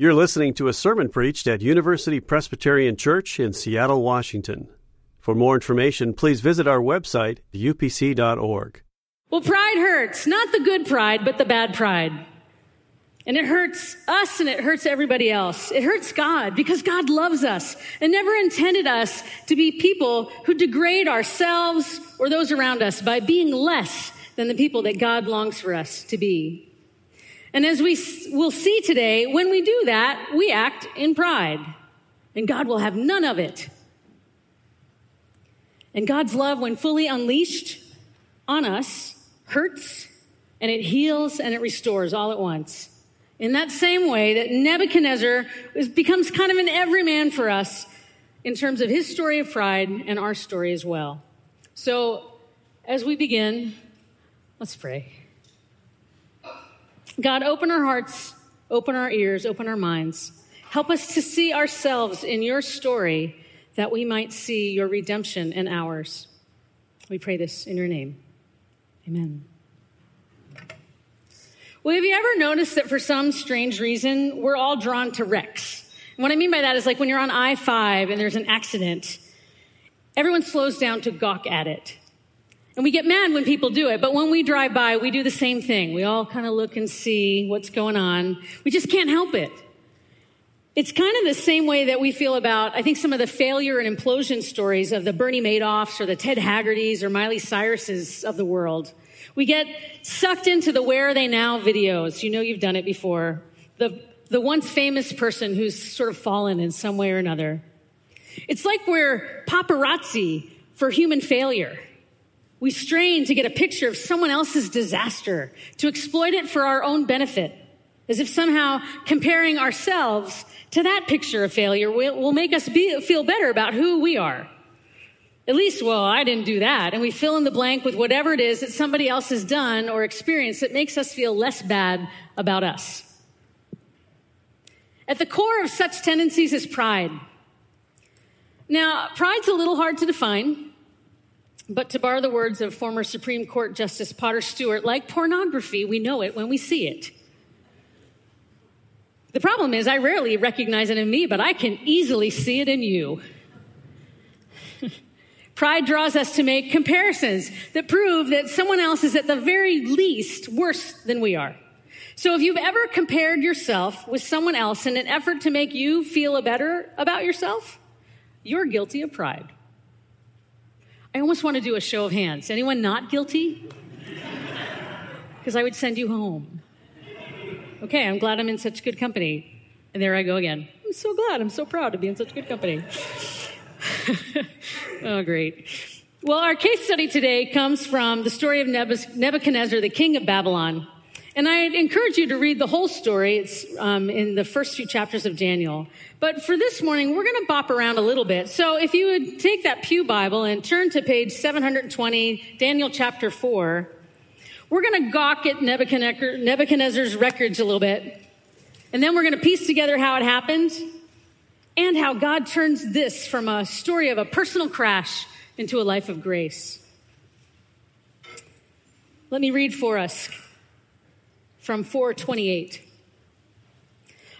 You're listening to a sermon preached at University Presbyterian Church in Seattle, Washington. For more information, please visit our website, upc.org. Well, pride hurts. Not the good pride, but the bad pride. And it hurts us and it hurts everybody else. It hurts God because God loves us and never intended us to be people who degrade ourselves or those around us by being less than the people that God longs for us to be. And as we will see today, when we do that, we act in pride. And God will have none of it. And God's love, when fully unleashed on us, hurts and it heals and it restores all at once. In that same way that Nebuchadnezzar becomes kind of an everyman for us in terms of his story of pride and our story as well. So, as we begin, let's pray. God, open our hearts, open our ears, open our minds. Help us to see ourselves in your story that we might see your redemption in ours. We pray this in your name. Amen. Well, have you ever noticed that for some strange reason, we're all drawn to wrecks? What I mean by that is like when you're on I 5 and there's an accident, everyone slows down to gawk at it. And we get mad when people do it, but when we drive by, we do the same thing. We all kind of look and see what's going on. We just can't help it. It's kind of the same way that we feel about, I think, some of the failure and implosion stories of the Bernie Madoffs or the Ted Haggardys or Miley Cyruses of the world. We get sucked into the where are they now videos. You know you've done it before. The, the once famous person who's sort of fallen in some way or another. It's like we're paparazzi for human failure. We strain to get a picture of someone else's disaster, to exploit it for our own benefit, as if somehow comparing ourselves to that picture of failure will, make us be, feel better about who we are. At least, well, I didn't do that. And we fill in the blank with whatever it is that somebody else has done or experienced that makes us feel less bad about us. At the core of such tendencies is pride. Now, pride's a little hard to define. But to borrow the words of former Supreme Court Justice Potter Stewart, like pornography, we know it when we see it. The problem is, I rarely recognize it in me, but I can easily see it in you. Pride draws us to make comparisons that prove that someone else is at the very least worse than we are. So if you've ever compared yourself with someone else in an effort to make you feel better about yourself, you're guilty of pride. I almost want to do a show of hands. Anyone not guilty? Because I would send you home. Okay, I'm glad I'm in such good company. And there I go again. I'm so glad. I'm so proud to be in such good company. oh, great. Well, our case study today comes from the story of Nebuchadnezzar, the king of Babylon. And I encourage you to read the whole story. It's um, in the first few chapters of Daniel. But for this morning, we're going to bop around a little bit. So if you would take that Pew Bible and turn to page 720, Daniel chapter 4, we're going to gawk at Nebuchadnezzar's records a little bit. And then we're going to piece together how it happened and how God turns this from a story of a personal crash into a life of grace. Let me read for us from 428.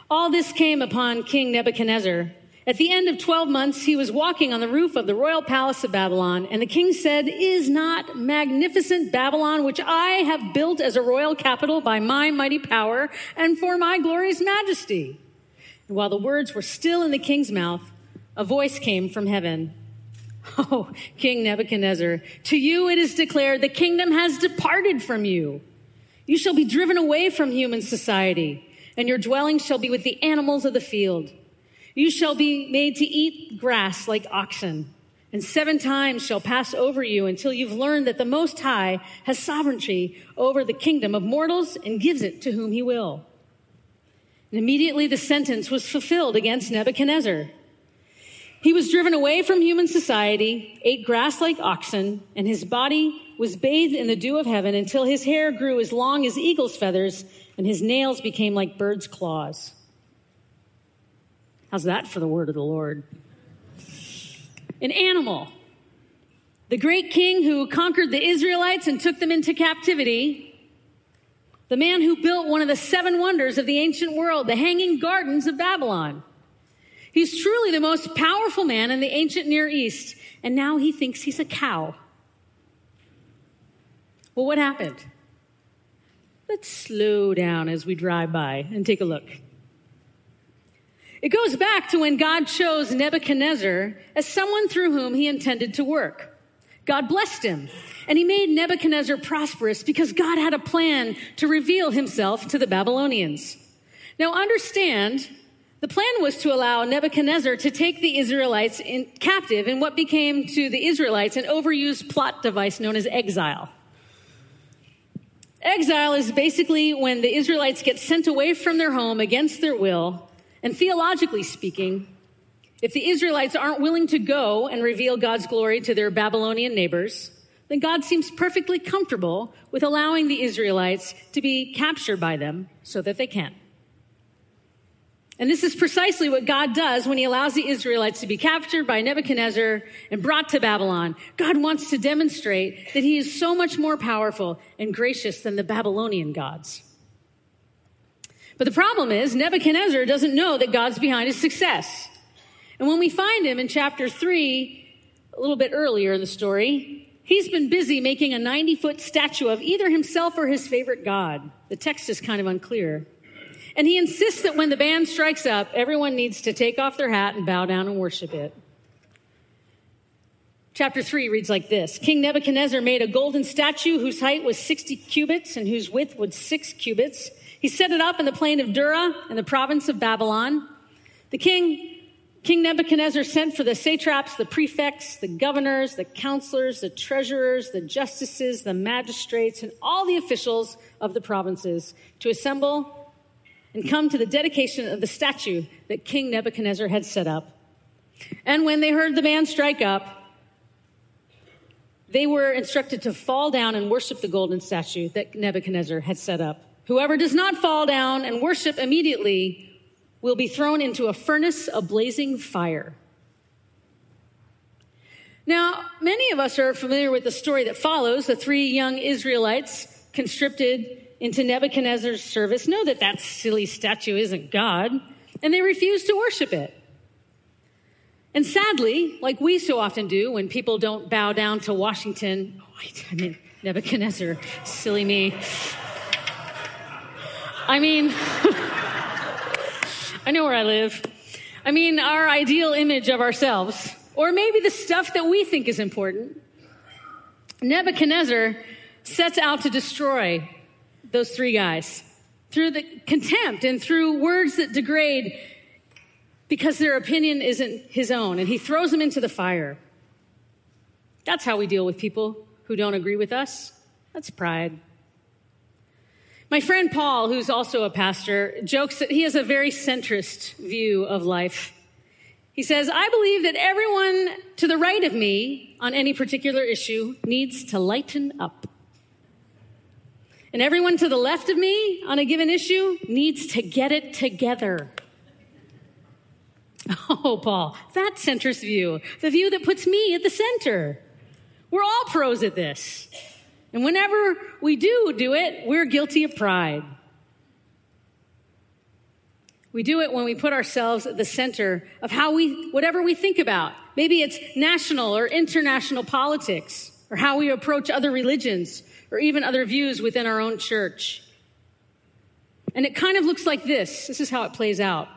All this came upon King Nebuchadnezzar. At the end of 12 months, he was walking on the roof of the royal palace of Babylon, and the king said, Is not magnificent Babylon, which I have built as a royal capital by my mighty power and for my glorious majesty? And while the words were still in the king's mouth, a voice came from heaven. Oh, King Nebuchadnezzar, to you it is declared the kingdom has departed from you you shall be driven away from human society, and your dwelling shall be with the animals of the field. You shall be made to eat grass like oxen, and seven times shall pass over you until you've learned that the Most High has sovereignty over the kingdom of mortals and gives it to whom he will. And immediately the sentence was fulfilled against Nebuchadnezzar. He was driven away from human society, ate grass like oxen, and his body was bathed in the dew of heaven until his hair grew as long as eagle's feathers and his nails became like bird's claws. How's that for the word of the Lord? An animal. The great king who conquered the Israelites and took them into captivity the man who built one of the seven wonders of the ancient world, the Hanging Gardens of Babylon. He's truly the most powerful man in the ancient Near East, and now he thinks he's a cow. Well, what happened? Let's slow down as we drive by and take a look. It goes back to when God chose Nebuchadnezzar as someone through whom he intended to work. God blessed him, and he made Nebuchadnezzar prosperous because God had a plan to reveal himself to the Babylonians. Now understand, the plan was to allow Nebuchadnezzar to take the Israelites in captive in what became to the Israelites an overused plot device known as exile. Exile is basically when the Israelites get sent away from their home against their will and theologically speaking, if the Israelites aren't willing to go and reveal God's glory to their Babylonian neighbors, then God seems perfectly comfortable with allowing the Israelites to be captured by them so that they can. And this is precisely what God does when he allows the Israelites to be captured by Nebuchadnezzar and brought to Babylon. God wants to demonstrate that he is so much more powerful and gracious than the Babylonian gods. But the problem is, Nebuchadnezzar doesn't know that God's behind his success. And when we find him in chapter 3, a little bit earlier in the story, he's been busy making a 90 foot statue of either himself or his favorite god. The text is kind of unclear. And he insists that when the band strikes up, everyone needs to take off their hat and bow down and worship it. Chapter 3 reads like this King Nebuchadnezzar made a golden statue whose height was 60 cubits and whose width was six cubits. He set it up in the plain of Dura in the province of Babylon. The king, King Nebuchadnezzar sent for the satraps, the prefects, the governors, the counselors, the treasurers, the justices, the magistrates, and all the officials of the provinces to assemble and come to the dedication of the statue that King Nebuchadnezzar had set up. And when they heard the band strike up, they were instructed to fall down and worship the golden statue that Nebuchadnezzar had set up. Whoever does not fall down and worship immediately will be thrown into a furnace of blazing fire. Now, many of us are familiar with the story that follows. The three young Israelites conscripted into Nebuchadnezzar's service know that that silly statue isn't God, and they refuse to worship it. And sadly, like we so often do when people don't bow down to Washington, oh, I mean, Nebuchadnezzar, silly me. I mean, I know where I live. I mean, our ideal image of ourselves, or maybe the stuff that we think is important. Nebuchadnezzar sets out to destroy those three guys through the contempt and through words that degrade because their opinion isn't his own, and he throws them into the fire. That's how we deal with people who don't agree with us. That's pride. My friend Paul, who's also a pastor, jokes that he has a very centrist view of life. He says, I believe that everyone to the right of me on any particular issue needs to lighten up. And everyone to the left of me on a given issue needs to get it together. Oh, Paul, that centrist view, the view that puts me at the center. We're all pros at this. And whenever we do do it, we're guilty of pride. We do it when we put ourselves at the center of how we, whatever we think about. Maybe it's national or international politics, or how we approach other religions, or even other views within our own church. And it kind of looks like this. This is how it plays out.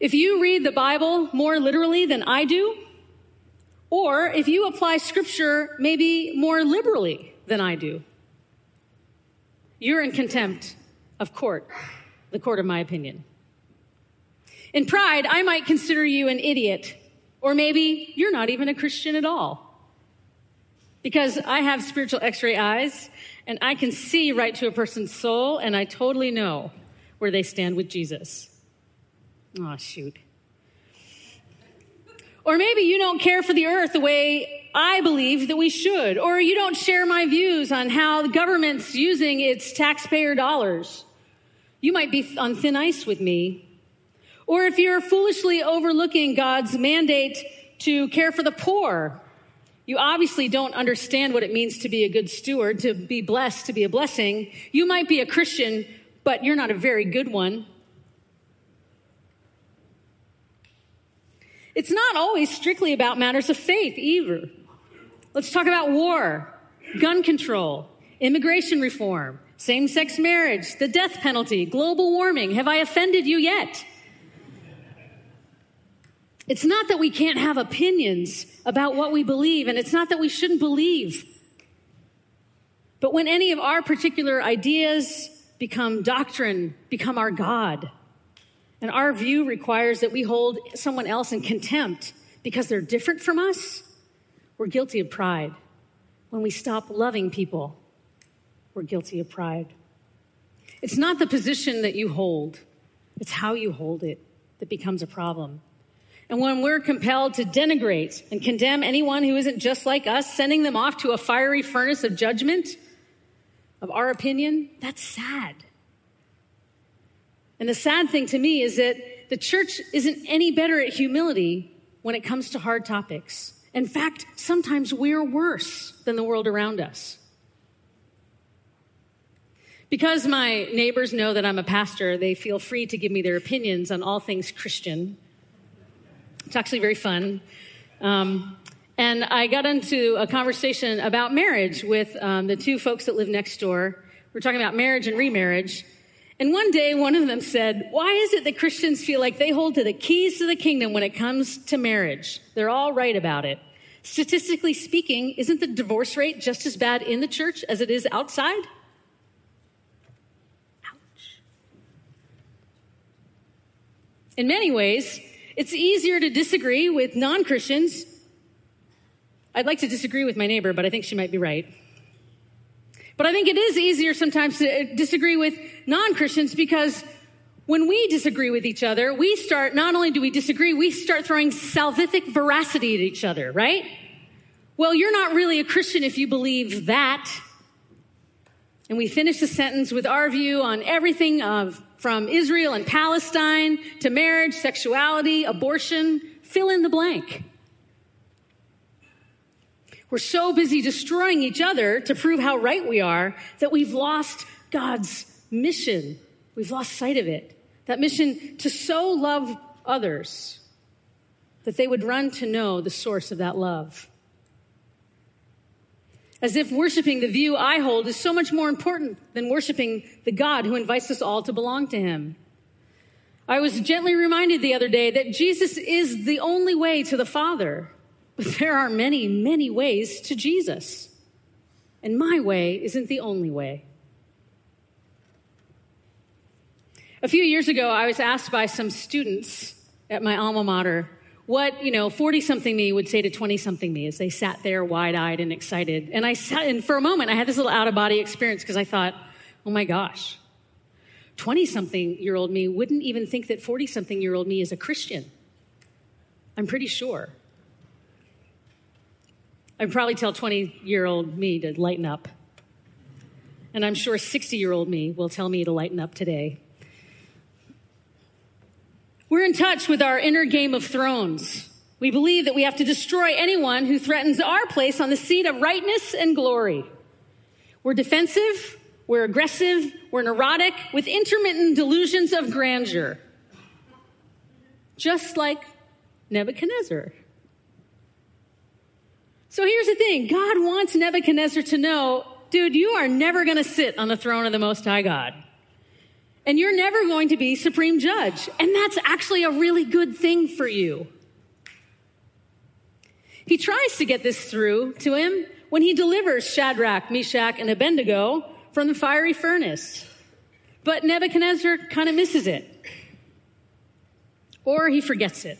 If you read the Bible more literally than I do, or if you apply scripture maybe more liberally than I do, you're in contempt of court, the court of my opinion. In pride, I might consider you an idiot, or maybe you're not even a Christian at all. Because I have spiritual x ray eyes, and I can see right to a person's soul, and I totally know where they stand with Jesus. Oh, shoot. Or maybe you don't care for the earth the way I believe that we should. Or you don't share my views on how the government's using its taxpayer dollars. You might be on thin ice with me. Or if you're foolishly overlooking God's mandate to care for the poor, you obviously don't understand what it means to be a good steward, to be blessed, to be a blessing. You might be a Christian, but you're not a very good one. It's not always strictly about matters of faith either. Let's talk about war, gun control, immigration reform, same sex marriage, the death penalty, global warming. Have I offended you yet? It's not that we can't have opinions about what we believe, and it's not that we shouldn't believe. But when any of our particular ideas become doctrine, become our God, and our view requires that we hold someone else in contempt because they're different from us, we're guilty of pride. When we stop loving people, we're guilty of pride. It's not the position that you hold, it's how you hold it that becomes a problem. And when we're compelled to denigrate and condemn anyone who isn't just like us, sending them off to a fiery furnace of judgment, of our opinion, that's sad. And the sad thing to me is that the church isn't any better at humility when it comes to hard topics. In fact, sometimes we're worse than the world around us. Because my neighbors know that I'm a pastor, they feel free to give me their opinions on all things Christian. It's actually very fun. Um, and I got into a conversation about marriage with um, the two folks that live next door. We're talking about marriage and remarriage. And one day, one of them said, Why is it that Christians feel like they hold to the keys to the kingdom when it comes to marriage? They're all right about it. Statistically speaking, isn't the divorce rate just as bad in the church as it is outside? Ouch. In many ways, it's easier to disagree with non Christians. I'd like to disagree with my neighbor, but I think she might be right. But I think it is easier sometimes to uh, disagree with non Christians because when we disagree with each other, we start, not only do we disagree, we start throwing salvific veracity at each other, right? Well, you're not really a Christian if you believe that. And we finish the sentence with our view on everything of from Israel and Palestine to marriage, sexuality, abortion, fill in the blank. We're so busy destroying each other to prove how right we are that we've lost God's mission. We've lost sight of it. That mission to so love others that they would run to know the source of that love. As if worshiping the view I hold is so much more important than worshiping the God who invites us all to belong to him. I was gently reminded the other day that Jesus is the only way to the Father, but there are many, many ways to Jesus. And my way isn't the only way. A few years ago, I was asked by some students at my alma mater what, you know, 40 something me would say to 20 something me as they sat there wide eyed and excited. And I sat, and for a moment, I had this little out of body experience because I thought, oh my gosh, 20 something year old me wouldn't even think that 40 something year old me is a Christian. I'm pretty sure. I'd probably tell 20 year old me to lighten up. And I'm sure 60 year old me will tell me to lighten up today. We're in touch with our inner game of thrones. We believe that we have to destroy anyone who threatens our place on the seat of rightness and glory. We're defensive, we're aggressive, we're neurotic, with intermittent delusions of grandeur. Just like Nebuchadnezzar. So here's the thing God wants Nebuchadnezzar to know, dude, you are never going to sit on the throne of the Most High God and you're never going to be supreme judge. And that's actually a really good thing for you. He tries to get this through to him when he delivers Shadrach, Meshach, and Abednego from the fiery furnace. But Nebuchadnezzar kind of misses it, or he forgets it.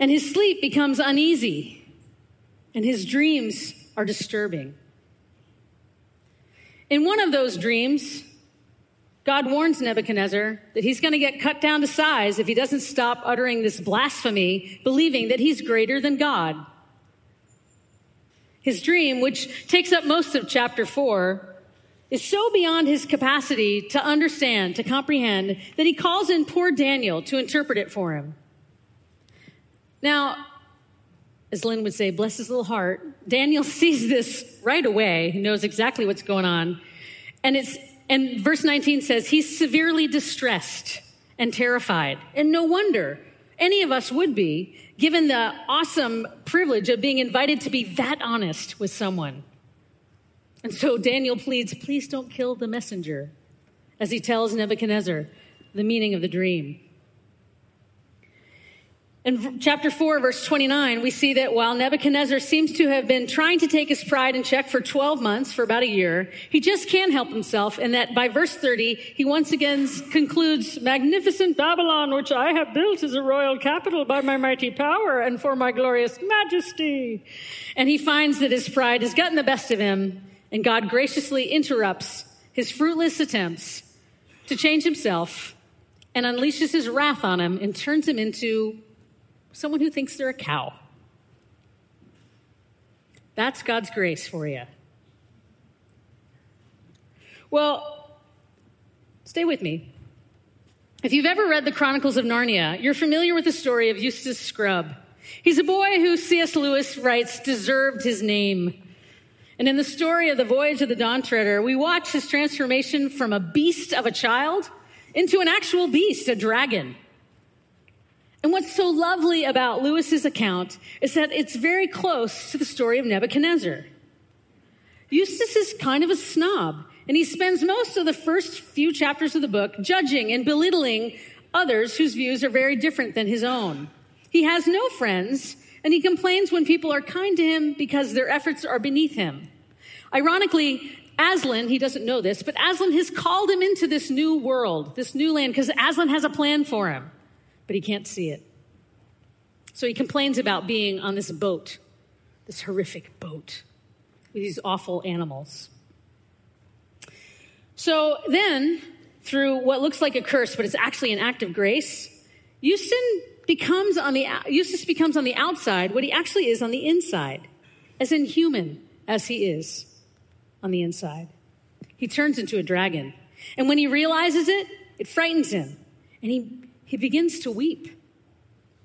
And his sleep becomes uneasy, and his dreams are disturbing. In one of those dreams, God warns Nebuchadnezzar that he's going to get cut down to size if he doesn't stop uttering this blasphemy, believing that he's greater than God. His dream, which takes up most of chapter 4, is so beyond his capacity to understand, to comprehend, that he calls in poor Daniel to interpret it for him. Now, as Lynn would say, bless his little heart, Daniel sees this right away. He knows exactly what's going on. And it's and verse 19 says he's severely distressed and terrified. And no wonder any of us would be, given the awesome privilege of being invited to be that honest with someone. And so Daniel pleads, please don't kill the messenger, as he tells Nebuchadnezzar the meaning of the dream. In chapter 4, verse 29, we see that while Nebuchadnezzar seems to have been trying to take his pride in check for 12 months, for about a year, he just can't help himself, and that by verse 30, he once again concludes, Magnificent Babylon, which I have built as a royal capital by my mighty power and for my glorious majesty. And he finds that his pride has gotten the best of him, and God graciously interrupts his fruitless attempts to change himself and unleashes his wrath on him and turns him into someone who thinks they're a cow. That's God's grace for you. Well, stay with me. If you've ever read the Chronicles of Narnia, you're familiar with the story of Eustace Scrubb. He's a boy who C.S. Lewis writes deserved his name. And in the story of the voyage of the Dawn Treader, we watch his transformation from a beast of a child into an actual beast, a dragon. And what's so lovely about Lewis's account is that it's very close to the story of Nebuchadnezzar. Eustace is kind of a snob, and he spends most of the first few chapters of the book judging and belittling others whose views are very different than his own. He has no friends, and he complains when people are kind to him because their efforts are beneath him. Ironically, Aslan, he doesn't know this, but Aslan has called him into this new world, this new land, because Aslan has a plan for him but he can't see it. So he complains about being on this boat, this horrific boat with these awful animals. So then, through what looks like a curse, but it's actually an act of grace, Eustace becomes on the Eustace becomes on the outside what he actually is on the inside, as inhuman as he is on the inside. He turns into a dragon. And when he realizes it, it frightens him. And he he begins to weep.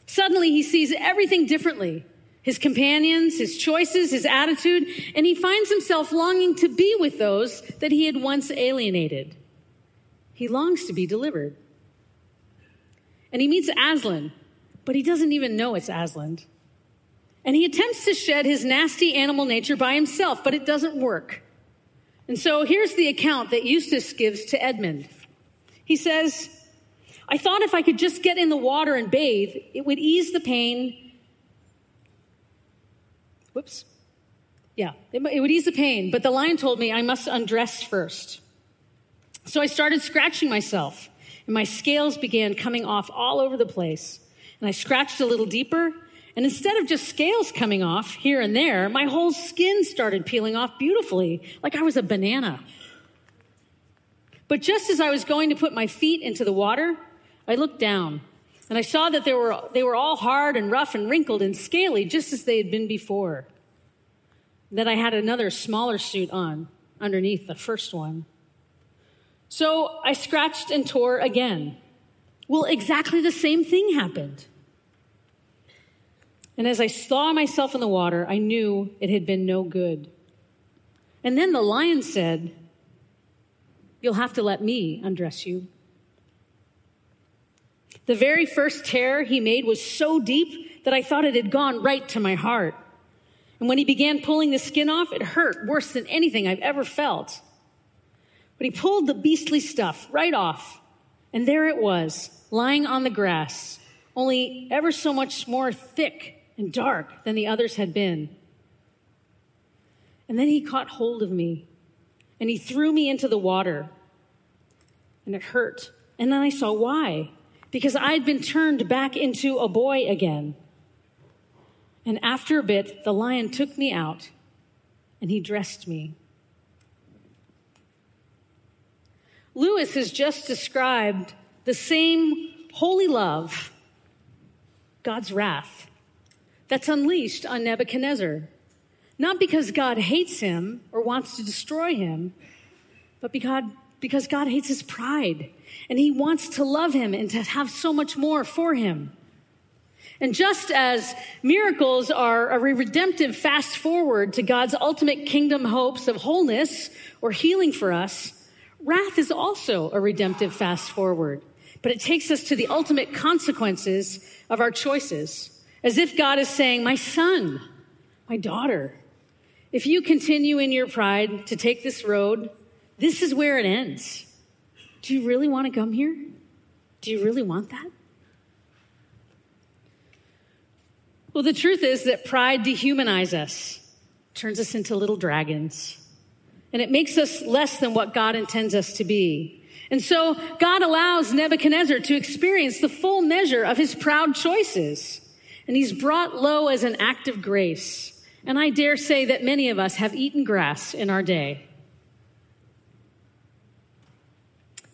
Suddenly, he sees everything differently his companions, his choices, his attitude, and he finds himself longing to be with those that he had once alienated. He longs to be delivered. And he meets Aslan, but he doesn't even know it's Aslan. And he attempts to shed his nasty animal nature by himself, but it doesn't work. And so here's the account that Eustace gives to Edmund. He says, I thought if I could just get in the water and bathe, it would ease the pain. Whoops. Yeah, it, it would ease the pain, but the lion told me I must undress first. So I started scratching myself, and my scales began coming off all over the place. And I scratched a little deeper, and instead of just scales coming off here and there, my whole skin started peeling off beautifully, like I was a banana. But just as I was going to put my feet into the water, I looked down and I saw that they were, they were all hard and rough and wrinkled and scaly, just as they had been before. That I had another smaller suit on underneath the first one. So I scratched and tore again. Well, exactly the same thing happened. And as I saw myself in the water, I knew it had been no good. And then the lion said, You'll have to let me undress you. The very first tear he made was so deep that I thought it had gone right to my heart. And when he began pulling the skin off, it hurt worse than anything I've ever felt. But he pulled the beastly stuff right off, and there it was, lying on the grass, only ever so much more thick and dark than the others had been. And then he caught hold of me, and he threw me into the water, and it hurt. And then I saw why because I'd been turned back into a boy again. And after a bit, the lion took me out and he dressed me. Lewis has just described the same holy love, God's wrath, that's unleashed on Nebuchadnezzar. Not because God hates him or wants to destroy him, but because, because God hates his pride and he wants to love him and to have so much more for him. And just as miracles are a redemptive fast forward to God's ultimate kingdom hopes of wholeness or healing for us, wrath is also a redemptive fast forward. But it takes us to the ultimate consequences of our choices, as if God is saying, My son, my daughter, if you continue in your pride to take this road, this is where it ends. Do you really want to come here? Do you really want that? Well, the truth is that pride dehumanizes us, turns us into little dragons, and it makes us less than what God intends us to be. And so God allows Nebuchadnezzar to experience the full measure of his proud choices. And he's brought low as an act of grace. And I dare say that many of us have eaten grass in our day.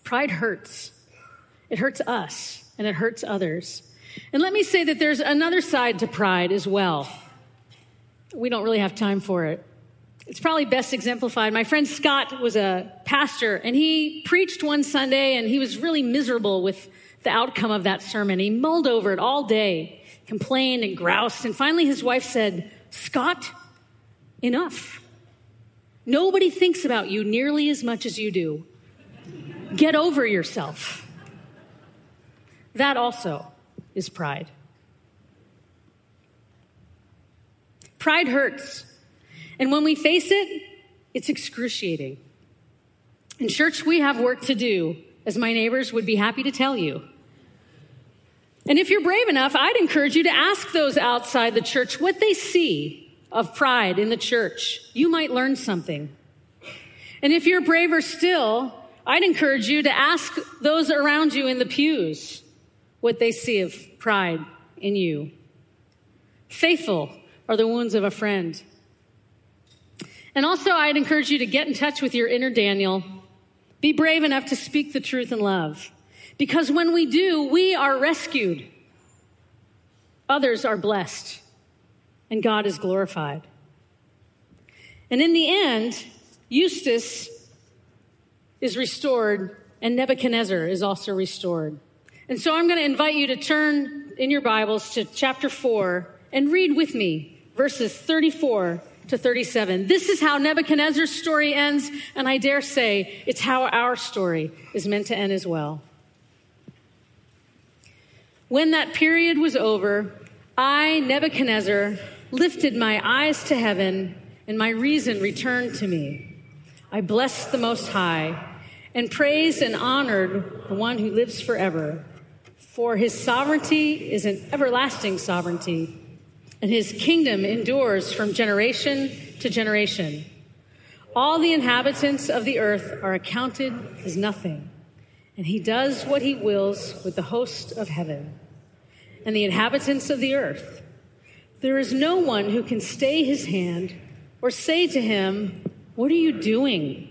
Pride hurts. It hurts us and it hurts others. And let me say that there's another side to pride as well. We don't really have time for it. It's probably best exemplified. My friend Scott was a pastor, and he preached one Sunday, and he was really miserable with the outcome of that sermon. He mulled over it all day, complained and groused, and finally his wife said, Scott, enough. Nobody thinks about you nearly as much as you do. Get over yourself. That also is pride. Pride hurts. And when we face it, it's excruciating. In church, we have work to do, as my neighbors would be happy to tell you. And if you're brave enough, I'd encourage you to ask those outside the church what they see of pride in the church. You might learn something. And if you're braver still, I'd encourage you to ask those around you in the pews what they see of pride in you. Faithful are the wounds of a friend. And also, I'd encourage you to get in touch with your inner Daniel. Be brave enough to speak the truth in love. Because when we do, we are rescued. Others are blessed. And God is glorified. And in the end, Eustace is restored and Nebuchadnezzar is also restored. And so I'm going to invite you to turn in your Bibles to chapter 4 and read with me verses 34 to 37. This is how Nebuchadnezzar's story ends, and I dare say it's how our story is meant to end as well. When that period was over, I, Nebuchadnezzar, lifted my eyes to heaven, and my reason returned to me. I blessed the Most High and praised and honored the one who lives forever. For his sovereignty is an everlasting sovereignty, and his kingdom endures from generation to generation. All the inhabitants of the earth are accounted as nothing, and he does what he wills with the host of heaven and the inhabitants of the earth. There is no one who can stay his hand or say to him, What are you doing?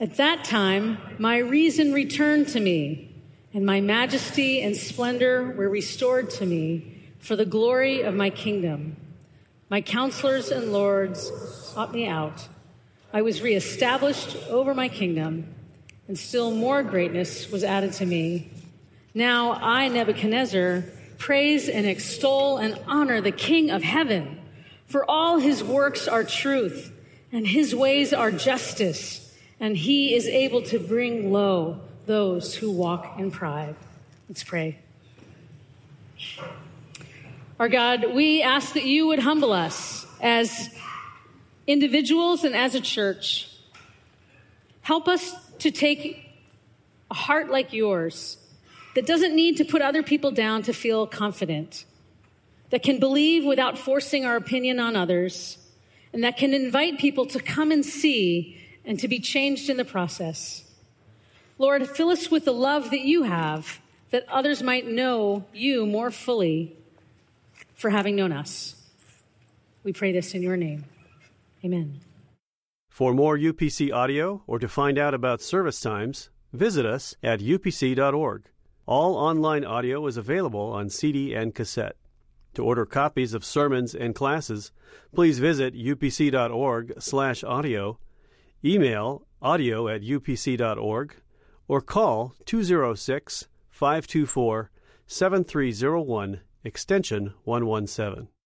At that time, my reason returned to me and my majesty and splendor were restored to me for the glory of my kingdom. My counselors and lords sought me out. I was reestablished over my kingdom, and still more greatness was added to me. Now I, Nebuchadnezzar, praise and extol and honor the King of heaven, for all his works are truth, and his ways are justice, and he is able to bring low those who walk in pride. Let's pray. Our God, we ask that you would humble us as individuals and as a church. Help us to take a heart like yours that doesn't need to put other people down to feel confident, that can believe without forcing our opinion on others, and that can invite people to come and see and to be changed in the process. Lord, fill us with the love that you have, that others might know you more fully for having known us. We pray this in your name. Amen. For more UPC audio or to find out about service times, visit us at upc.org. All online audio is available on CD and cassette. To order copies of sermons and classes, please visit upc.org/audio, email audio at upc.org, or call 206 524 7301 extension 117.